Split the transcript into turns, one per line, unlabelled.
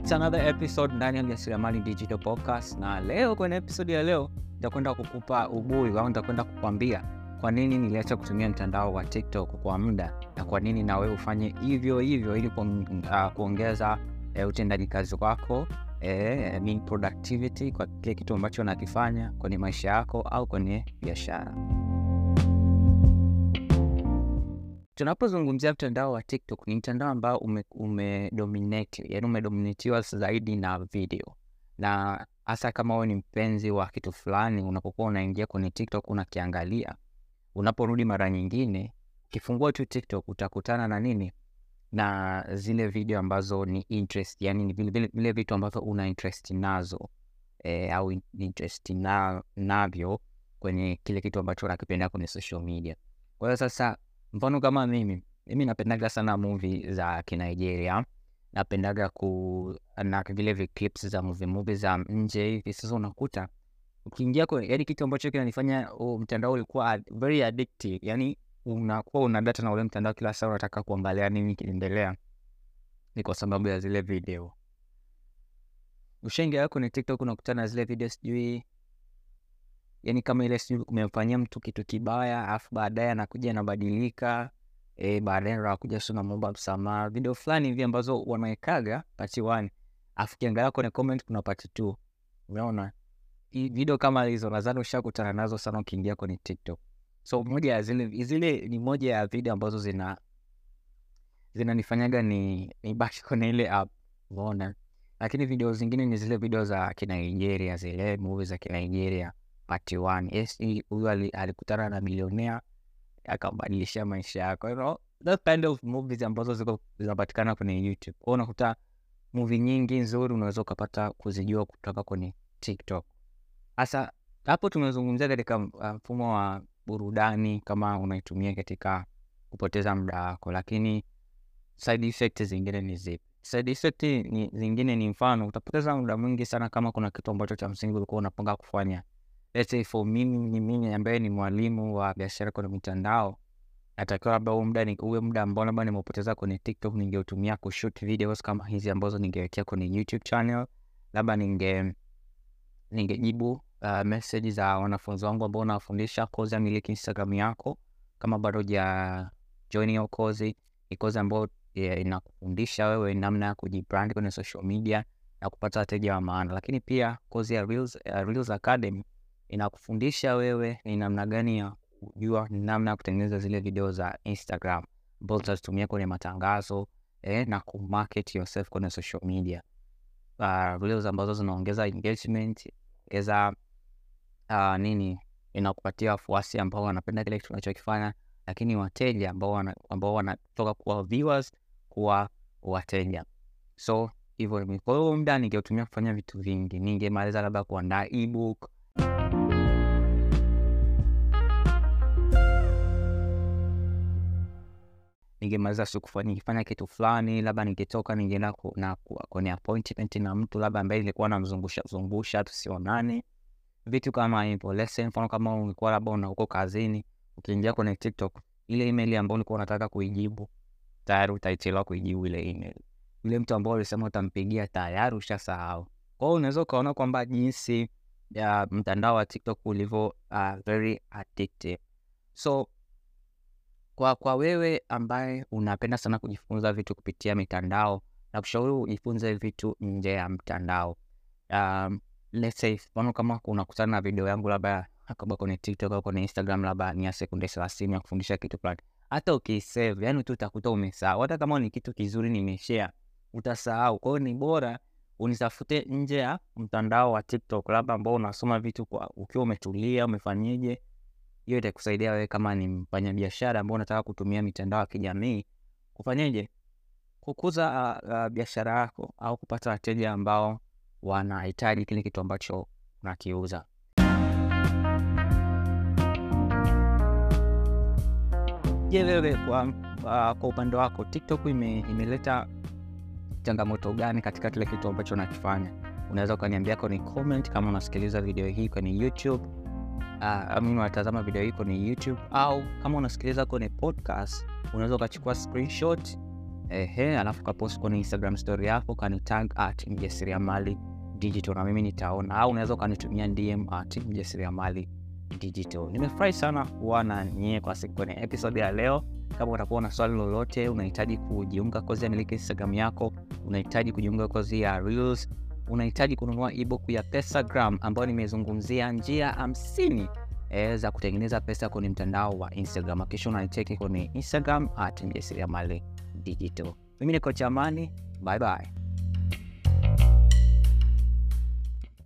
It's another episode ndani ya Mjasiriamali Digital Podcast, na leo kwenye episode ya leo nitakwenda kukupa ubui au nitakwenda kukwambia kwa nini niliacha kutumia mtandao wa TikTok kwa muda na kwa nini na ufanye hivyo hivyo ili uh, kuongeza uh, utendaji kazi wako eh, mean productivity kwa kile kitu ambacho unakifanya kwenye maisha yako au kwenye biashara. Tunapozungumzia mtandao wa TikTok ni mtandao ambao ume, yani umedominatiwa zaidi na video, na hasa kama wewe ni mpenzi wa kitu fulani, unapokuwa unaingia kwenye TikTok unakiangalia, unaporudi mara nyingine, ukifungua tu TikTok utakutana na nini? Na zile video ambazo ni interest, yani ni vile vitu ambavyo una interest nazo e, au interest na, navyo kwenye kile kitu ambacho unakipenda kwenye social media. Kwa hiyo sasa mfano kama mimi mimi napendaga sana movie za kinigeria napendaga ku na vile vi za movie movie za nje hivi. Sasa unakuta ukiingia yani kitu ambacho kinanifanya huu mtandao ulikuwa very addictive. Yani unakuwa una data na ule mtandao kila saa unataka kuangalia nini kinaendelea. Ni kwa sababu ya zile video. Ushaingia kwenye tiktok unakutana na zile video sijui yani kama ile sijui umemfanyia mtu kitu kibaya alafu baadaye anakuja anabadilika e, baadaye ndo anakuja si unamwomba msamaha. Video fulani hivi ambazo wanawekaga pati one alafu kiangalia kwenye comment kuna pati two. Umeona video kama hizo nadhani ushakutana nazo sana ukiingia kwenye tiktok. So moja zile zile ni moja ya video ambazo zina zinanifanyaga ni nibaki kwenye ile app. Umeona lakini video zingine ni zile video za kinigeria zile movie za kinigeria part one yes huyu alikutana na milionea akambadilishia maisha yako. You know, that kind of movies ambazo ziko zinapatikana kwenye youtube. Kwao unakuta movie nyingi nzuri unaweza ukapata kuzijua kutoka kwenye tiktok. Sasa hapo tumezungumzia katika uh, mfumo wa burudani kama unaitumia katika kupoteza muda wako. Lakini side effect zingine ni zipi? Side effect ni, zingine ni mfano utapoteza muda mwingi sana kama kuna kitu ambacho cha msingi ulikuwa unapanga kufanya let's say for mimi ni mimi ambaye ni mwalimu wa biashara kwenye mitandao natakiwa labda huu muda uwe muda ambao labda nimeupoteza kwenye tiktok ningeutumia kushoot videos kama hizi ambazo ningewekea kwenye youtube channel labda ninge ningejibu uh, message za wanafunzi wangu ambao nawafundisha kozi ya miliki instagram yako kama bado ja join hiyo kozi ni kozi ambayo yeah, inakufundisha wewe namna ya kujibrand kwenye social media na kupata wateja wa maana. Lakini pia kozi ya Reels, uh, Reels Academy inakufundisha wewe ni namna gani ya kujua namna ya kutengeneza zile video za instagram ambazo utazitumia kwenye matangazo eh, na kumarket yourself kwenye social media. Uh, ambazo zinaongeza engagement ongeza uh, nini inakupatia wafuasi ambao wanapenda kile kitu unachokifanya lakini wateja ambao wanatoka kuwa viewers kuwa wateja. So hivyo kwa hiyo muda ningeutumia kufanya vitu vingi. Ningemaliza labda kuandaa ebook ningemaliza siku nikifanya kitu fulani labda ningetoka ningeenda na kwenye appointment na mtu labda ambaye nilikuwa namzungusha zungusha tusionane. Vitu kama hivyo mfano kama ulikuwa labda una kazini ukiingia kwenye tiktok ile email ambayo ulikuwa unataka kuijibu tayari utaichelewa kuijibu ile email. Yule mtu ambao ulisema utampigia tayari ushasahau. Kwa hiyo unaweza ukaona kwamba jinsi ya mtandao wa tiktok ulivyo uh, very addictive. So kwa kwa wewe ambaye unapenda sana kujifunza vitu kupitia mitandao na kushauri ujifunze vitu nje ya mtandao. Um, let's say mfano kama unakutana na video yangu labda kama kwenye tiktok au kwenye instagram labda ni ya sekunde thelathini ya kufundisha kitu fulani. Hata ukisave yani tu utakuta umesahau. Hata kama ni kitu kizuri nimeshare utasahau. Kwa ni bora unitafute nje ya mtandao wa tiktok labda ambao unasoma vitu kwa ukiwa umetulia umefanyeje hiyo itakusaidia wewe kama ni mfanyabiashara ambao unataka kutumia mitandao ya kijamii kufanyeje? Kukuza uh, uh, biashara yako au kupata wateja ambao wanahitaji kile kitu ambacho unakiuza. Je wewe kwa, uh, kwa upande wako tiktok ime, imeleta changamoto gani katika kile kitu ambacho unakifanya? Unaweza ukaniambia kwenye comment kama unasikiliza video hii kwenye youtube uh, ama unatazama video hii kwenye youtube au kama unasikiliza kwenye podcast unaweza ukachukua screenshot ehe, alafu kapost kwenye Instagram story yako kanitag at mjasiriamali digital na mimi nitaona, au unaweza ukanitumia DM at mjasiriamali digital. Nimefurahi sana kuwa na nyie kwa siku kwenye episode ya leo. Kama utakuwa na swali lolote, unahitaji kujiunga kozi ya miliki Instagram yako, unahitaji kujiunga kozi ya Reels, unahitaji kununua ebook ya Pesagram ambayo nimezungumzia njia hamsini e, za kutengeneza pesa kwenye mtandao wa Instagram. Kisha unanicheki kwenye Instagram at mjasiriamali digital. Mimi ni Coach Amani, bye bye.